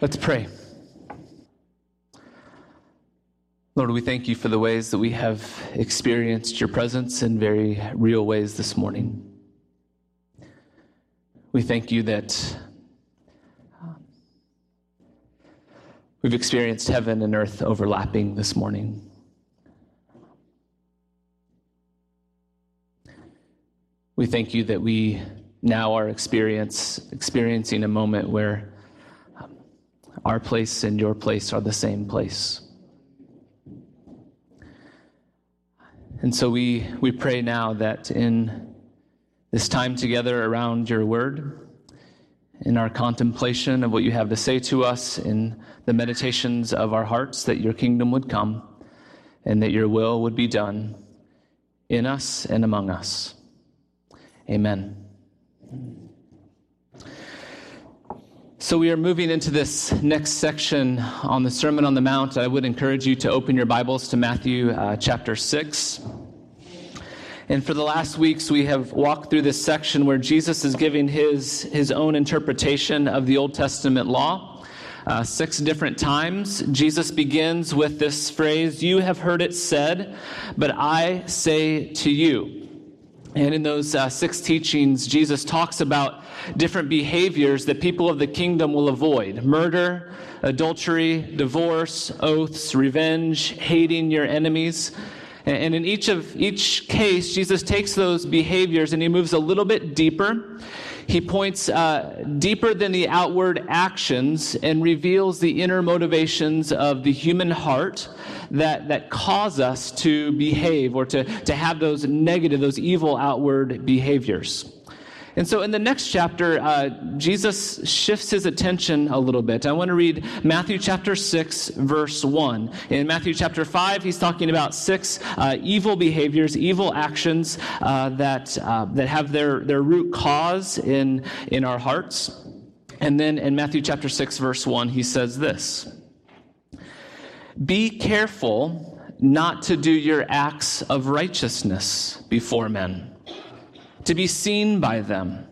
Let's pray. Lord, we thank you for the ways that we have experienced your presence in very real ways this morning. We thank you that we've experienced heaven and earth overlapping this morning. We thank you that we now are experience, experiencing a moment where our place and your place are the same place. And so we, we pray now that in this time together around your word, in our contemplation of what you have to say to us, in the meditations of our hearts, that your kingdom would come and that your will would be done in us and among us. Amen. So, we are moving into this next section on the Sermon on the Mount. I would encourage you to open your Bibles to Matthew uh, chapter 6. And for the last weeks, we have walked through this section where Jesus is giving his, his own interpretation of the Old Testament law. Uh, six different times, Jesus begins with this phrase, You have heard it said, but I say to you. And in those uh, six teachings, Jesus talks about different behaviors that people of the kingdom will avoid murder, adultery, divorce, oaths, revenge, hating your enemies. And in each of each case, Jesus takes those behaviors and he moves a little bit deeper. He points uh, deeper than the outward actions and reveals the inner motivations of the human heart that, that cause us to behave or to, to have those negative, those evil outward behaviors. And so in the next chapter, uh, Jesus shifts his attention a little bit. I want to read Matthew chapter 6, verse 1. In Matthew chapter 5, he's talking about six uh, evil behaviors, evil actions uh, that, uh, that have their, their root cause in, in our hearts. And then in Matthew chapter 6, verse 1, he says this Be careful not to do your acts of righteousness before men to be seen by them.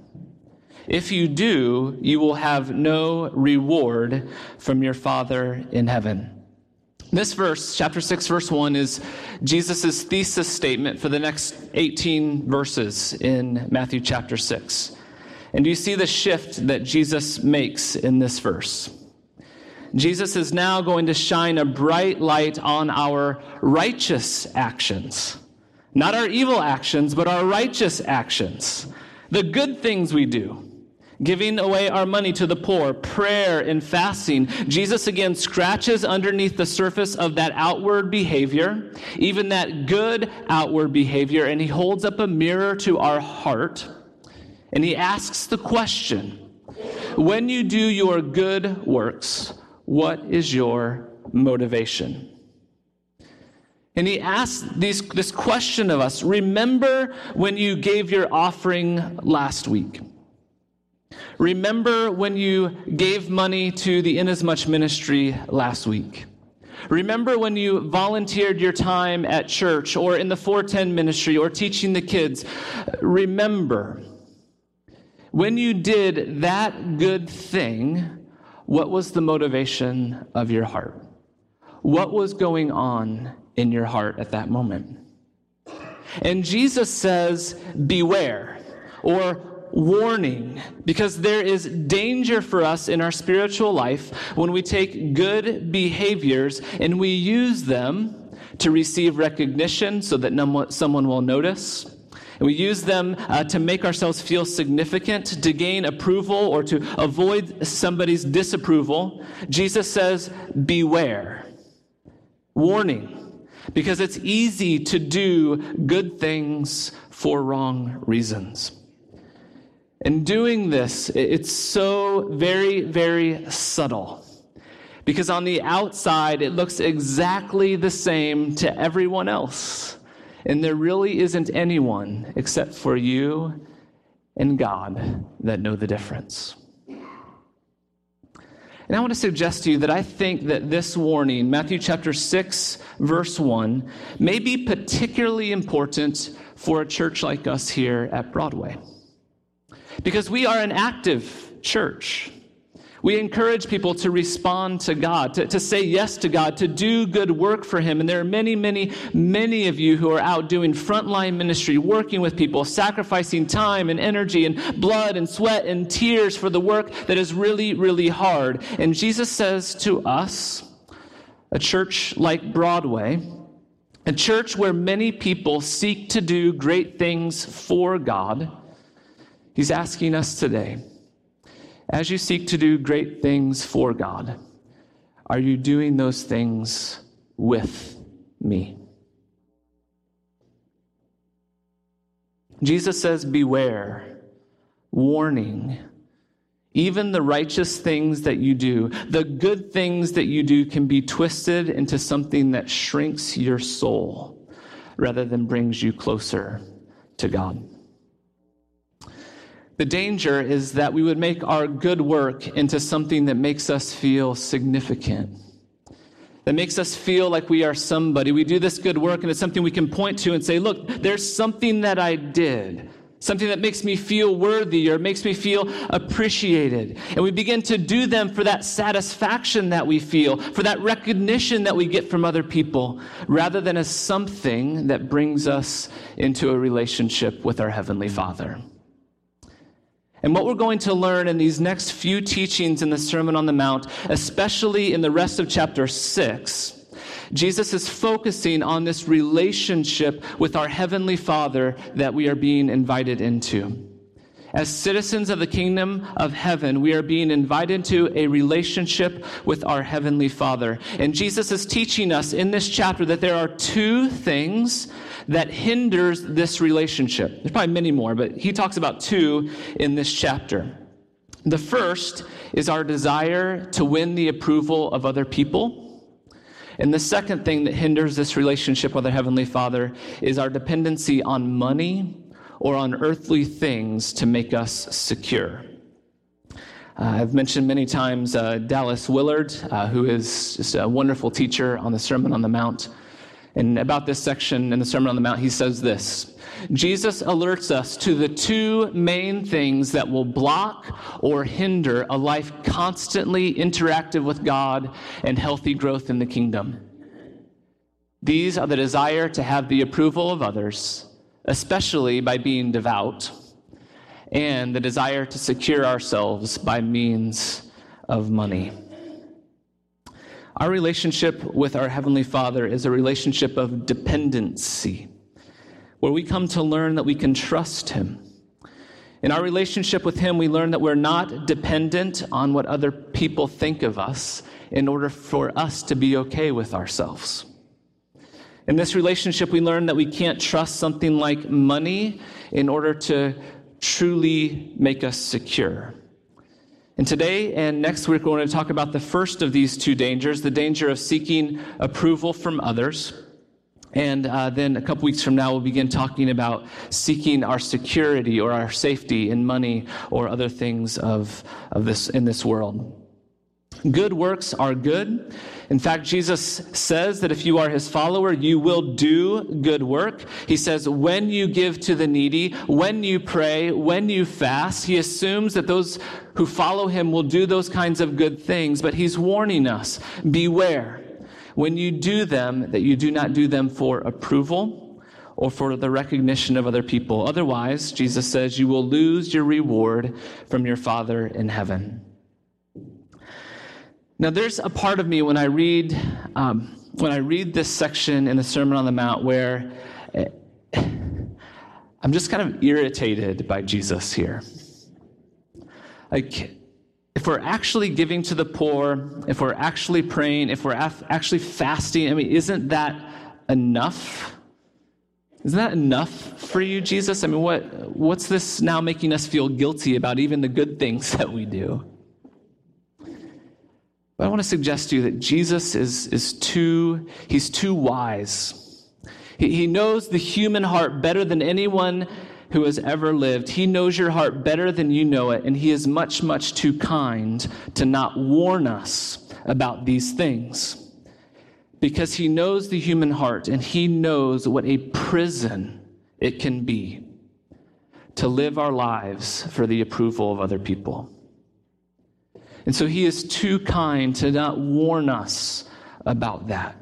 If you do, you will have no reward from your Father in heaven. This verse, chapter 6, verse 1, is Jesus' thesis statement for the next 18 verses in Matthew chapter 6. And do you see the shift that Jesus makes in this verse? Jesus is now going to shine a bright light on our righteous actions not our evil actions, but our righteous actions. The good things we do. Giving away our money to the poor, prayer and fasting. Jesus again scratches underneath the surface of that outward behavior, even that good outward behavior, and he holds up a mirror to our heart and he asks the question When you do your good works, what is your motivation? And he asks these, this question of us Remember when you gave your offering last week? Remember when you gave money to the Inasmuch ministry last week? Remember when you volunteered your time at church or in the 410 ministry or teaching the kids? Remember when you did that good thing, what was the motivation of your heart? What was going on in your heart at that moment. And Jesus says, Beware, or warning, because there is danger for us in our spiritual life when we take good behaviors and we use them to receive recognition so that someone will notice. And we use them uh, to make ourselves feel significant, to gain approval, or to avoid somebody's disapproval. Jesus says, Beware. Warning because it's easy to do good things for wrong reasons. And doing this, it's so very, very subtle. Because on the outside, it looks exactly the same to everyone else. And there really isn't anyone except for you and God that know the difference. And I want to suggest to you that I think that this warning, Matthew chapter 6, verse 1, may be particularly important for a church like us here at Broadway. Because we are an active church. We encourage people to respond to God, to, to say yes to God, to do good work for Him. And there are many, many, many of you who are out doing frontline ministry, working with people, sacrificing time and energy and blood and sweat and tears for the work that is really, really hard. And Jesus says to us, a church like Broadway, a church where many people seek to do great things for God, He's asking us today as you seek to do great things for God, are you doing those things with me? Jesus says, Beware, warning. Even the righteous things that you do, the good things that you do, can be twisted into something that shrinks your soul rather than brings you closer to God. The danger is that we would make our good work into something that makes us feel significant, that makes us feel like we are somebody. We do this good work and it's something we can point to and say, look, there's something that I did. Something that makes me feel worthy or makes me feel appreciated. And we begin to do them for that satisfaction that we feel, for that recognition that we get from other people, rather than as something that brings us into a relationship with our Heavenly Father. And what we're going to learn in these next few teachings in the Sermon on the Mount, especially in the rest of chapter 6, Jesus is focusing on this relationship with our Heavenly Father that we are being invited into. As citizens of the kingdom of heaven, we are being invited to a relationship with our Heavenly Father. And Jesus is teaching us in this chapter that there are two things that hinders this relationship. There's probably many more, but he talks about two in this chapter. The first is our desire to win the approval of other people. And the second thing that hinders this relationship with our Heavenly Father is our dependency on money or on earthly things to make us secure. Uh, I've mentioned many times uh, Dallas Willard, uh, who is just a wonderful teacher on the Sermon on the Mount. And about this section in the Sermon on the Mount, he says this Jesus alerts us to the two main things that will block or hinder a life constantly interactive with God and healthy growth in the kingdom. These are the desire to have the approval of others, especially by being devout, and the desire to secure ourselves by means of money. Our relationship with our Heavenly Father is a relationship of dependency, where we come to learn that we can trust Him. In our relationship with Him, we learn that we're not dependent on what other people think of us in order for us to be okay with ourselves. In this relationship, we learn that we can't trust something like money in order to truly make us secure. And today and next week, we're going to talk about the first of these two dangers the danger of seeking approval from others. And uh, then a couple weeks from now, we'll begin talking about seeking our security or our safety in money or other things of, of this, in this world. Good works are good. In fact, Jesus says that if you are his follower, you will do good work. He says, when you give to the needy, when you pray, when you fast, he assumes that those who follow him will do those kinds of good things. But he's warning us beware. When you do them, that you do not do them for approval or for the recognition of other people. Otherwise, Jesus says, you will lose your reward from your Father in heaven. Now, there's a part of me when I read um, when I read this section in the Sermon on the Mount where eh, I'm just kind of irritated by Jesus here. Like, if we're actually giving to the poor, if we're actually praying, if we're af- actually fasting, I mean, isn't that enough? Isn't that enough for you, Jesus? I mean, what, what's this now making us feel guilty about even the good things that we do? But I want to suggest to you that Jesus is, is too, he's too wise. He, he knows the human heart better than anyone who has ever lived. He knows your heart better than you know it, and he is much, much too kind to not warn us about these things. Because he knows the human heart, and he knows what a prison it can be to live our lives for the approval of other people. And so he is too kind to not warn us about that.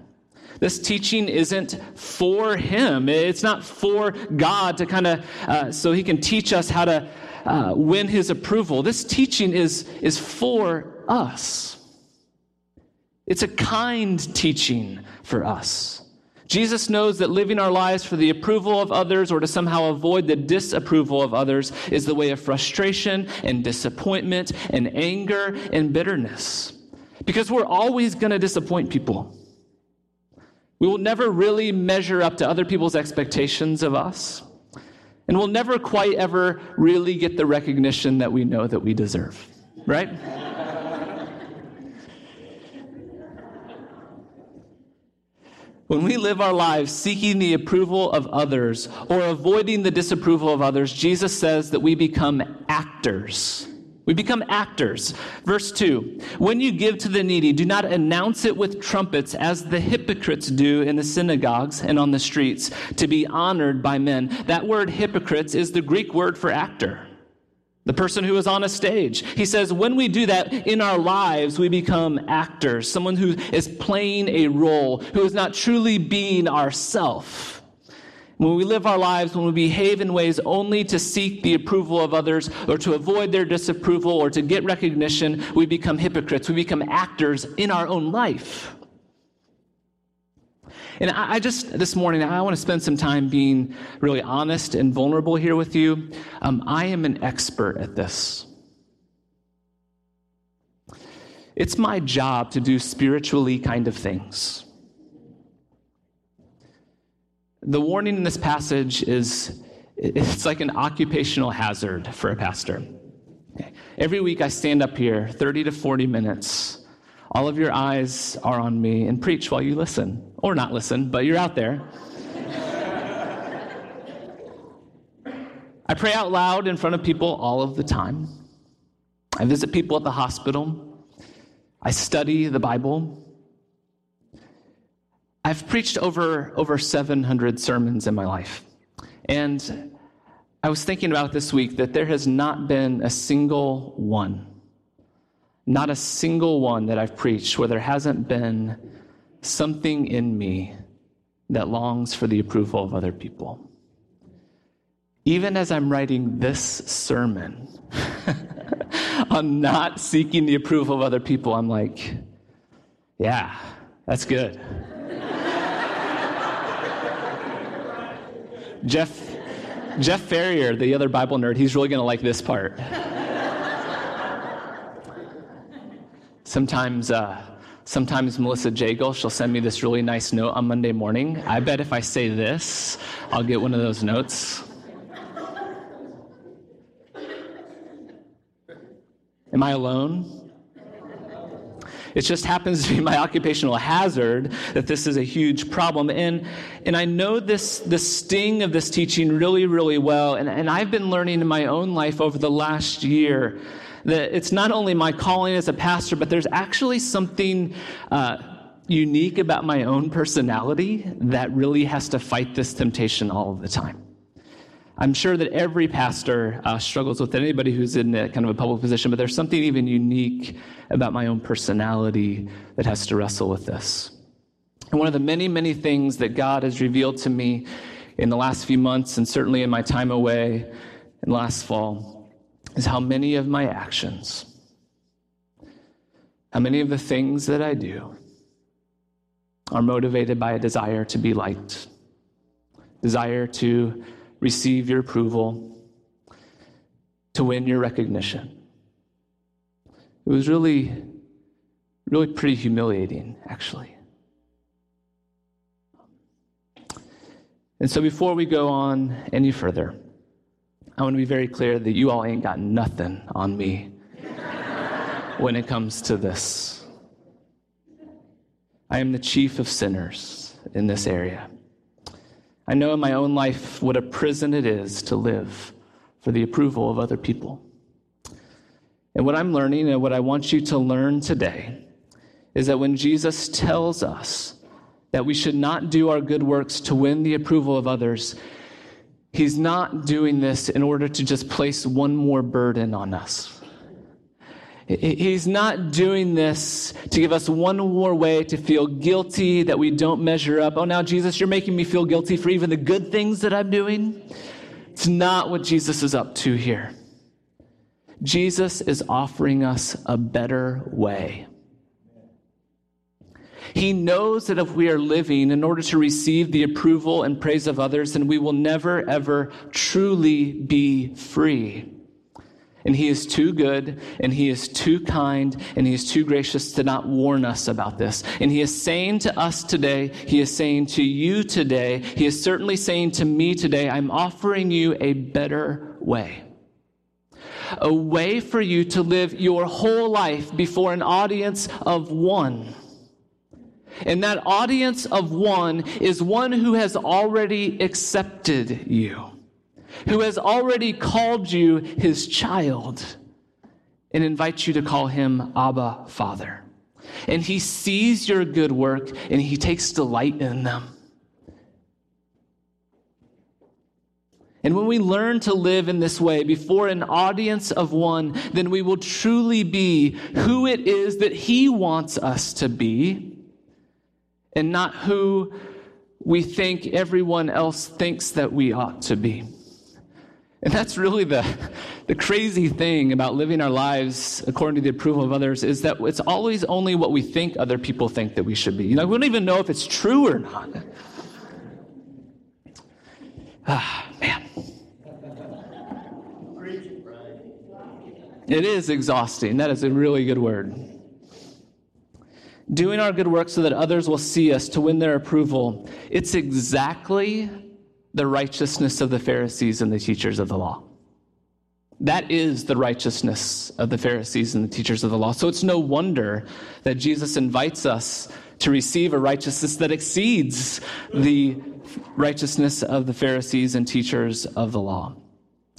This teaching isn't for him. It's not for God to kind of, uh, so he can teach us how to uh, win his approval. This teaching is, is for us. It's a kind teaching for us. Jesus knows that living our lives for the approval of others or to somehow avoid the disapproval of others is the way of frustration and disappointment and anger and bitterness. Because we're always going to disappoint people. We will never really measure up to other people's expectations of us. And we'll never quite ever really get the recognition that we know that we deserve, right? When we live our lives seeking the approval of others or avoiding the disapproval of others, Jesus says that we become actors. We become actors. Verse 2 When you give to the needy, do not announce it with trumpets as the hypocrites do in the synagogues and on the streets to be honored by men. That word hypocrites is the Greek word for actor the person who is on a stage. He says, when we do that in our lives, we become actors, someone who is playing a role, who is not truly being ourself. When we live our lives, when we behave in ways only to seek the approval of others or to avoid their disapproval or to get recognition, we become hypocrites. We become actors in our own life. And I, just, this morning, I want to spend some time being really honest and vulnerable here with you. Um, I am an expert at this. It's my job to do spiritually kind of things. The warning in this passage is it's like an occupational hazard for a pastor. Every week I stand up here 30 to 40 minutes all of your eyes are on me and preach while you listen, or not listen, but you're out there. I pray out loud in front of people all of the time. I visit people at the hospital. I study the Bible. I've preached over, over 700 sermons in my life. And I was thinking about this week that there has not been a single one not a single one that I've preached where there hasn't been something in me that longs for the approval of other people. Even as I'm writing this sermon I'm not seeking the approval of other people, I'm like, yeah, that's good. Jeff Jeff Ferrier, the other Bible nerd, he's really going to like this part. Sometimes, uh, sometimes Melissa Jagel, she'll send me this really nice note on Monday morning. I bet if I say this, I'll get one of those notes. Am I alone? It just happens to be my occupational hazard that this is a huge problem. And, and I know this, the sting of this teaching really, really well. And, and I've been learning in my own life over the last year that it's not only my calling as a pastor, but there's actually something uh, unique about my own personality that really has to fight this temptation all the time. I'm sure that every pastor uh, struggles with anybody who's in a, kind of a public position, but there's something even unique about my own personality that has to wrestle with this. And one of the many, many things that God has revealed to me in the last few months, and certainly in my time away in last fall, is how many of my actions, how many of the things that I do are motivated by a desire to be liked, desire to receive your approval, to win your recognition. It was really, really pretty humiliating, actually. And so before we go on any further, I want to be very clear that you all ain't got nothing on me when it comes to this. I am the chief of sinners in this area. I know in my own life what a prison it is to live for the approval of other people. And what I'm learning and what I want you to learn today is that when Jesus tells us that we should not do our good works to win the approval of others, He's not doing this in order to just place one more burden on us. He's not doing this to give us one more way to feel guilty that we don't measure up. Oh, now, Jesus, you're making me feel guilty for even the good things that I'm doing. It's not what Jesus is up to here. Jesus is offering us a better way. He knows that if we are living in order to receive the approval and praise of others, then we will never, ever truly be free. And He is too good, and He is too kind, and He is too gracious to not warn us about this. And He is saying to us today, He is saying to you today, He is certainly saying to me today, I'm offering you a better way. A way for you to live your whole life before an audience of one. And that audience of one is one who has already accepted you who has already called you his child and invites you to call him Abba, Father. And he sees your good work and he takes delight in them. And when we learn to live in this way before an audience of one, then we will truly be who it is that he wants us to be and not who we think everyone else thinks that we ought to be. And that's really the, the crazy thing about living our lives according to the approval of others is that it's always only what we think other people think that we should be. You know, we don't even know if it's true or not. Ah, man. It is exhausting. That is a really good word. Doing our good work so that others will see us to win their approval. It's exactly the righteousness of the Pharisees and the teachers of the law. That is the righteousness of the Pharisees and the teachers of the law. So it's no wonder that Jesus invites us to receive a righteousness that exceeds the righteousness of the Pharisees and teachers of the law.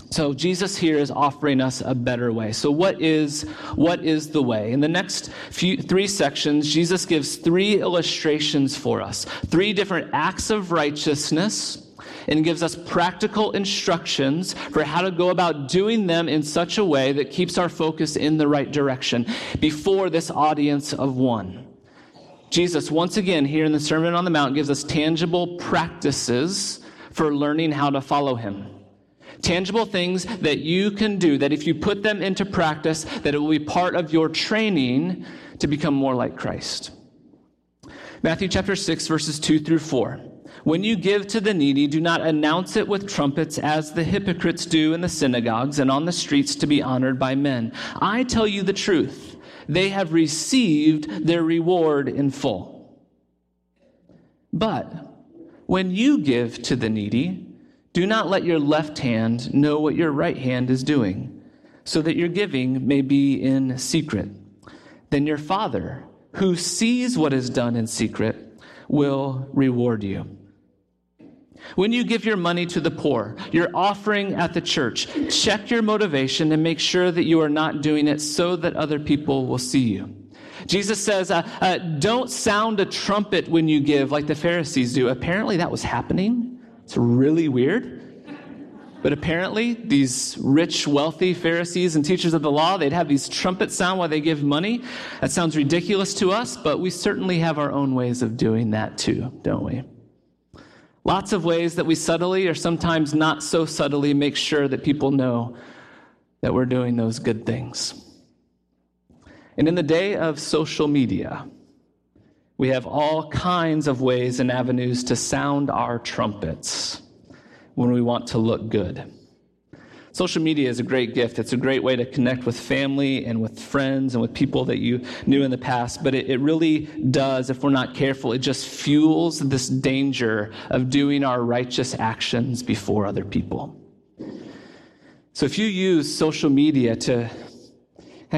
So Jesus here is offering us a better way. So what is what is the way? In the next few three sections, Jesus gives three illustrations for us. Three different acts of righteousness and gives us practical instructions for how to go about doing them in such a way that keeps our focus in the right direction before this audience of one. Jesus, once again, here in the Sermon on the Mount, gives us tangible practices for learning how to follow him. Tangible things that you can do, that if you put them into practice, that it will be part of your training to become more like Christ. Matthew chapter 6, verses 2 through 4. When you give to the needy, do not announce it with trumpets as the hypocrites do in the synagogues and on the streets to be honored by men. I tell you the truth. They have received their reward in full. But when you give to the needy, do not let your left hand know what your right hand is doing, so that your giving may be in secret. Then your Father, who sees what is done in secret, will reward you. When you give your money to the poor, your offering at the church, check your motivation and make sure that you are not doing it so that other people will see you. Jesus says, uh, uh, don't sound a trumpet when you give like the Pharisees do. Apparently, that was happening. It's really weird. But apparently, these rich, wealthy Pharisees and teachers of the law, they'd have these trumpets sound while they give money. That sounds ridiculous to us, but we certainly have our own ways of doing that too, don't we? Lots of ways that we subtly or sometimes not so subtly make sure that people know that we're doing those good things. And in the day of social media, we have all kinds of ways and avenues to sound our trumpets when we want to look good. Social media is a great gift. It's a great way to connect with family and with friends and with people that you knew in the past. But it, it, really does, if we're not careful, it just fuels this danger of doing our righteous actions before other people. So if you use social media to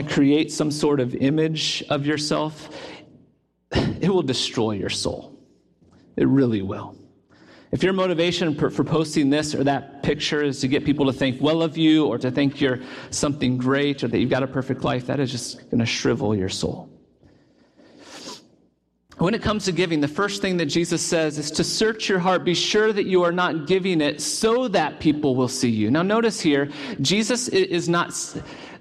create some sort of image of yourself, it will destroy your soul. It really will. If your motivation for, posting this or that picture is to get people to think well of you or to think you're something great or that you've got a perfect life, that is just going to shrivel your soul. When it comes to giving, the first thing that Jesus says is to search your heart. Be sure that you are not giving it so that people will see you. Now, notice here, Jesus is not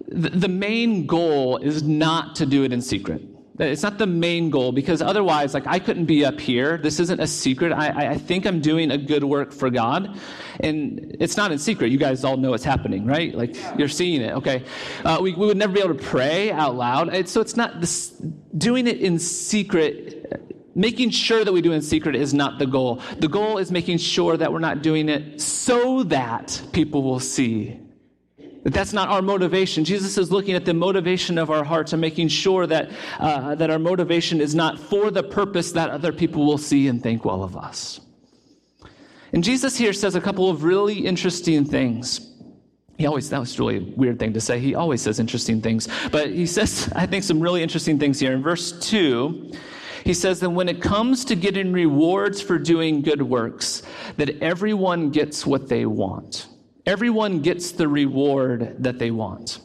the main goal is not to do it in secret. It's not the main goal because otherwise, like, I couldn't be up here. This isn't a secret. I, I think I'm doing a good work for God. And it's not in secret. You guys all know what's happening, right? Like, you're seeing it, okay? Uh, we, we would never be able to pray out loud. And so it's not this, doing it in secret. Making sure that we do it in secret is not the goal. The goal is making sure that we're not doing it so that people will see but that's not our motivation. Jesus is looking at the motivation of our hearts and making sure that, uh, that our motivation is not for the purpose that other people will see and think well of us. And Jesus here says a couple of really interesting things. He always, that was really a weird thing to say. He always says interesting things. But he says, I think, some really interesting things here. In verse 2, he says that when it comes to getting rewards for doing good works, that everyone gets what they want. Everyone gets the reward that they want.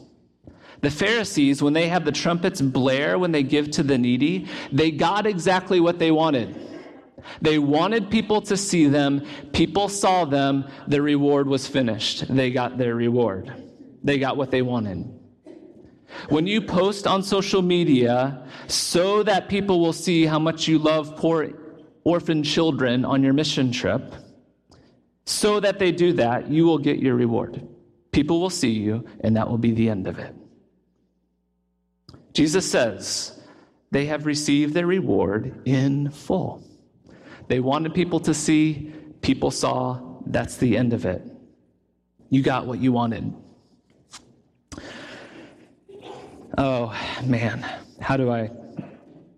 The Pharisees, when they have the trumpets blare when they give to the needy, they got exactly what they wanted. They wanted people to see them. People saw them. The reward was finished. They got their reward. They got what they wanted. When you post on social media so that people will see how much you love poor orphan children on your mission trip, so that they do that, you will get your reward. People will see you, and that will be the end of it. Jesus says they have received their reward in full. They wanted people to see, people saw, that's the end of it. You got what you wanted. Oh, man, how do I,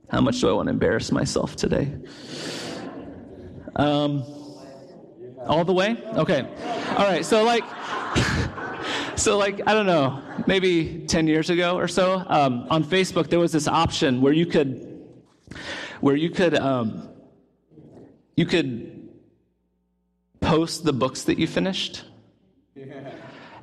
how much do I want to embarrass myself today? Um, all the way? Okay. All right. So, like, so like I don't know, maybe 10 years ago or so, um, on Facebook there was this option where you could, where you could, um, you could post the books that you finished.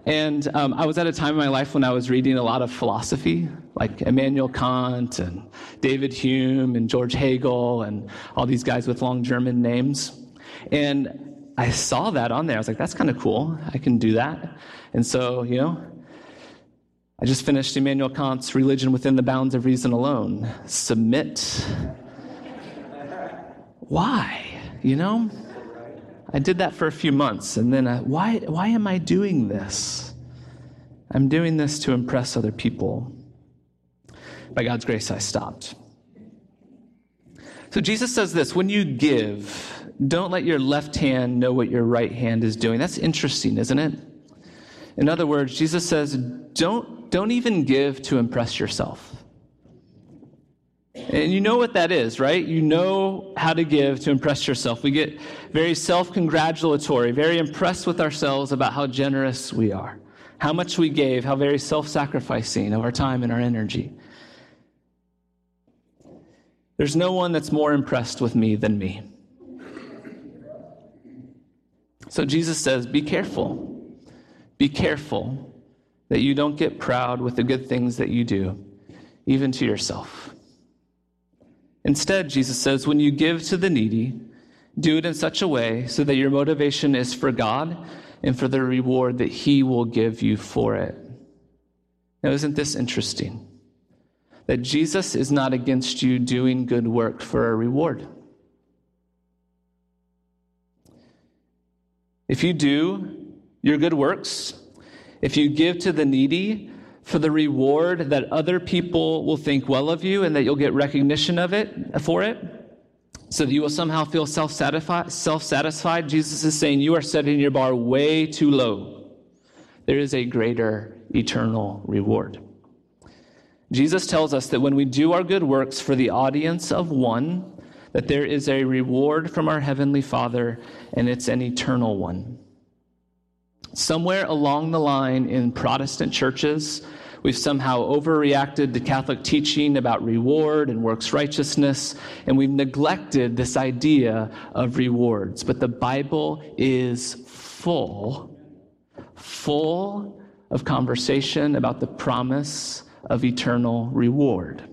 And um, I was at a time in my life when I was reading a lot of philosophy, like Immanuel Kant and David Hume and George Hegel and all these guys with long German names. And I saw that on there. I was like, that's kind of cool. I can do that. And so, you know, I just finished Immanuel Kant's Religion Within the Bounds of Reason Alone. Submit. Why? You know? I did that for a few months, and then I, why, why am I doing this? I'm doing this to impress other people. By God's grace, I stopped. So Jesus says this when you give, don't let your left hand know what your right hand is doing. That's interesting, isn't it? In other words, Jesus says, don't, don't even give to impress yourself. And you know what that is, right? You know how to give to impress yourself. We get very self congratulatory, very impressed with ourselves about how generous we are, how much we gave, how very self sacrificing of our time and our energy. There's no one that's more impressed with me than me. So Jesus says, Be careful. Be careful that you don't get proud with the good things that you do, even to yourself. Instead, Jesus says, when you give to the needy, do it in such a way so that your motivation is for God and for the reward that He will give you for it. Now, isn't this interesting? That Jesus is not against you doing good work for a reward. If you do your good works, if you give to the needy for the reward that other people will think well of you and that you'll get recognition of it for it, so that you will somehow feel self-satisfied, Jesus is saying you are setting your bar way too low. There is a greater eternal reward. Jesus tells us that when we do our good works for the audience of one, that there is a reward from our Heavenly Father, and it's an eternal one. Somewhere along the line in Protestant churches, we've somehow overreacted to Catholic teaching about reward and works righteousness, and we've neglected this idea of rewards. But the Bible is full, full of conversation about the promise of eternal reward.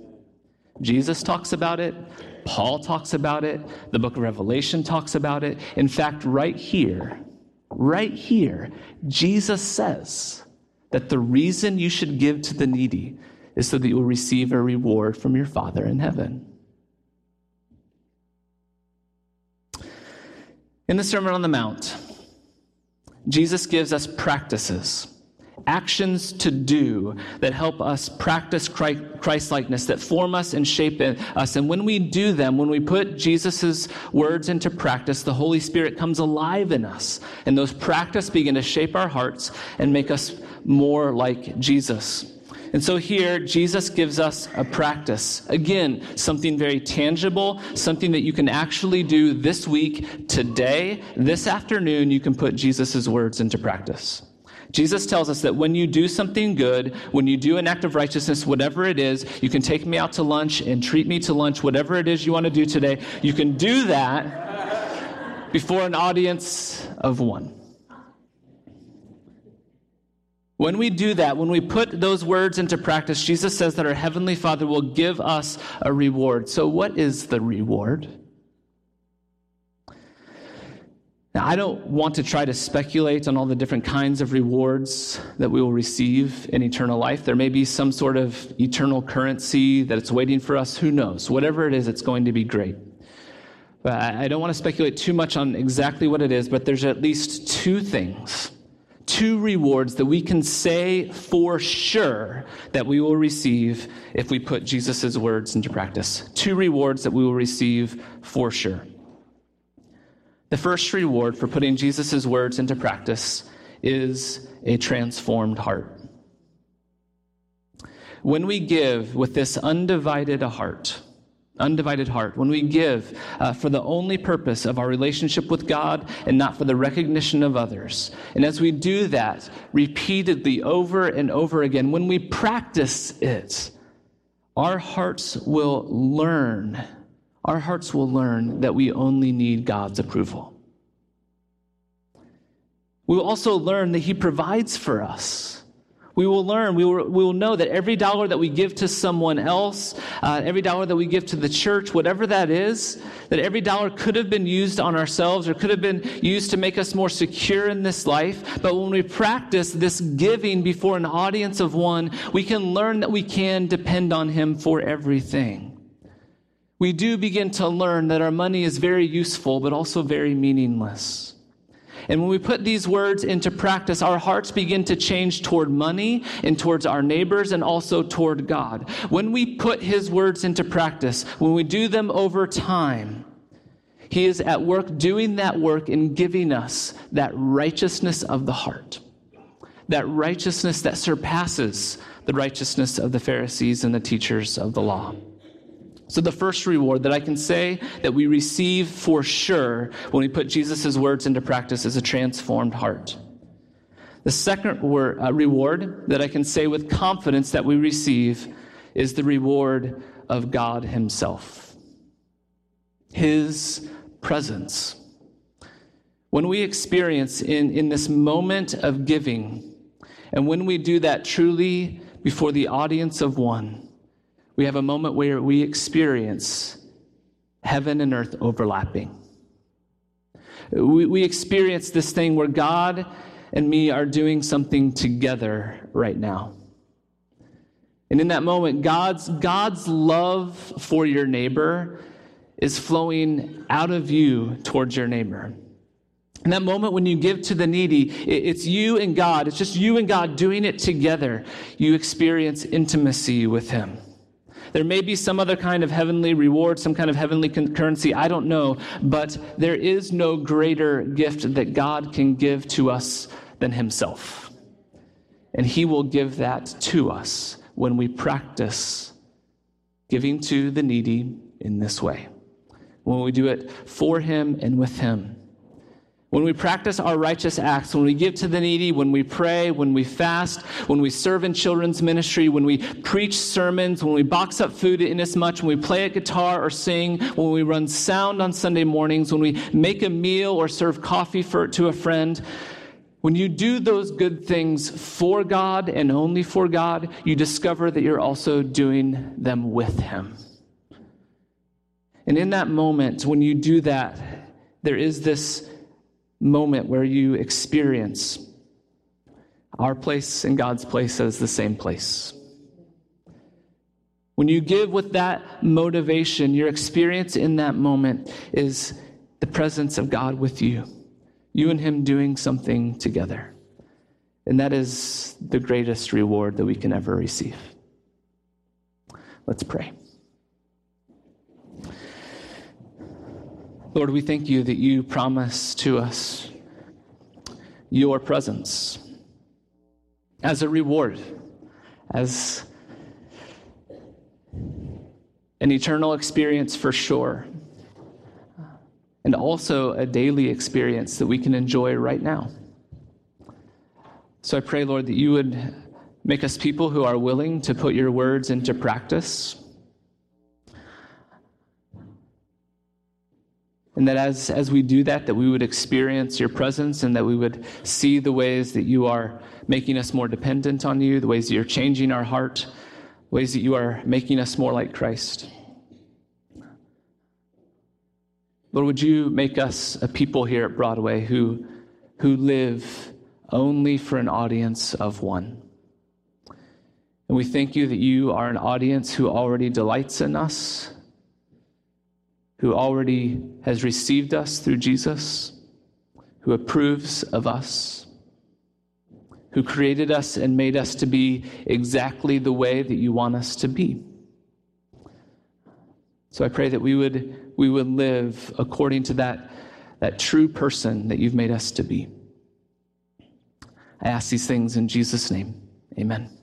Jesus talks about it. Paul talks about it. The book of Revelation talks about it. In fact, right here, right here, Jesus says that the reason you should give to the needy is so that you will receive a reward from your Father in heaven. In the Sermon on the Mount, Jesus gives us practices, actions to do that help us practice Christ likeness, that form us and shape us. And when we do them, when we put Jesus' words into practice, the Holy Spirit comes alive in us. And those practices begin to shape our hearts and make us more like Jesus. And so here, Jesus gives us a practice. Again, something very tangible, something that you can actually do this week, today, this afternoon, you can put Jesus' words into practice. Jesus tells us that when you do something good, when you do an act of righteousness, whatever it is, you can take me out to lunch and treat me to lunch, whatever it is you want to do today, you can do that before an audience of one. When we do that, when we put those words into practice, Jesus says that our Heavenly Father will give us a reward. So, what is the reward? Now, I don't want to try to speculate on all the different kinds of rewards that we will receive in eternal life. There may be some sort of eternal currency that it's waiting for us. Who knows? Whatever it is, it's going to be great. But I don't want to speculate too much on exactly what it is, but there's at least two things two rewards that we can say for sure that we will receive if we put Jesus' words into practice. Two rewards that we will receive for sure. The first reward for putting Jesus' words into practice is a transformed heart. When we give with this undivided heart, undivided heart, when we give uh, for the only purpose of our relationship with God and not for the recognition of others. And as we do that repeatedly over and over again, when we practice it, our hearts will learn, our hearts will learn that we only need God's approval. We will also learn that He provides for us we will learn, we will, we will know that every dollar that we give to someone else, uh, every dollar that we give to the church, whatever that is, that every dollar could have been used on ourselves or could have been used to make us more secure in this life. But when we practice this giving before an audience of one, we can learn that we can depend on Him for everything. We do begin to learn that our money is very useful, but also very meaningless. And when we put these words into practice, our hearts begin to change toward money and towards our neighbors and also toward God. When we put His words into practice, when we do them over time, He is at work doing that work in giving us that righteousness of the heart, that righteousness that surpasses the righteousness of the Pharisees and the teachers of the law. So, the first reward that I can say that we receive for sure when we put Jesus' words into practice is a transformed heart. The second uh, reward that I can say with confidence that we receive is the reward of God Himself, His presence. When we experience in, in this moment of giving, and when we do that truly before the audience of one, we have a moment where we experience heaven and earth overlapping. We, we experience this thing where God and me are doing something together right now. And in that moment, God's, God's love for your neighbor is flowing out of you towards your neighbor. In that moment when you give to the needy, it's you and God. It's just you and God doing it together. You experience intimacy with Him. There may be some other kind of heavenly reward, some kind of heavenly currency, I don't know, but there is no greater gift that God can give to us than Himself. And He will give that to us when we practice giving to the needy in this way. When we do it for Him and with Him. When we practice our righteous acts, when we give to the needy, when we pray, when we fast, when we serve in children's ministry, when we preach sermons, when we box up food inasmuch, when we play a guitar or sing, when we run sound on Sunday mornings, when we make a meal or serve coffee for, to a friend, when you do those good things for God and only for God, you discover that you're also doing them with Him. And in that moment, when you do that, there is this moment where you experience our place and God's place as the same place. When you give with that motivation, your experience in that moment is the presence of God with you, you and Him doing something together. And that is the greatest reward that we can ever receive. Let's pray. Lord, we thank you that you promise to us your presence as a reward, as an eternal experience for sure, and also a daily experience that we can enjoy right now. So I pray, Lord, that you would make us people who are willing to put your words into practice. And that as, as we do that, that we would experience your presence and that we would see the ways that you are making us more dependent on you, the ways that you're changing our heart, ways that you are making us more like Christ. Lord, would you make us a people here at Broadway who, who live only for an audience of one? And we thank you that you are an audience who already delights in us, who already has received us through Jesus, who approves of us who created us and made us to be exactly the way that you want us to be. So I pray that we would, we would live according to that, that true person that you've made us to be. I ask these things in Jesus' name. Amen.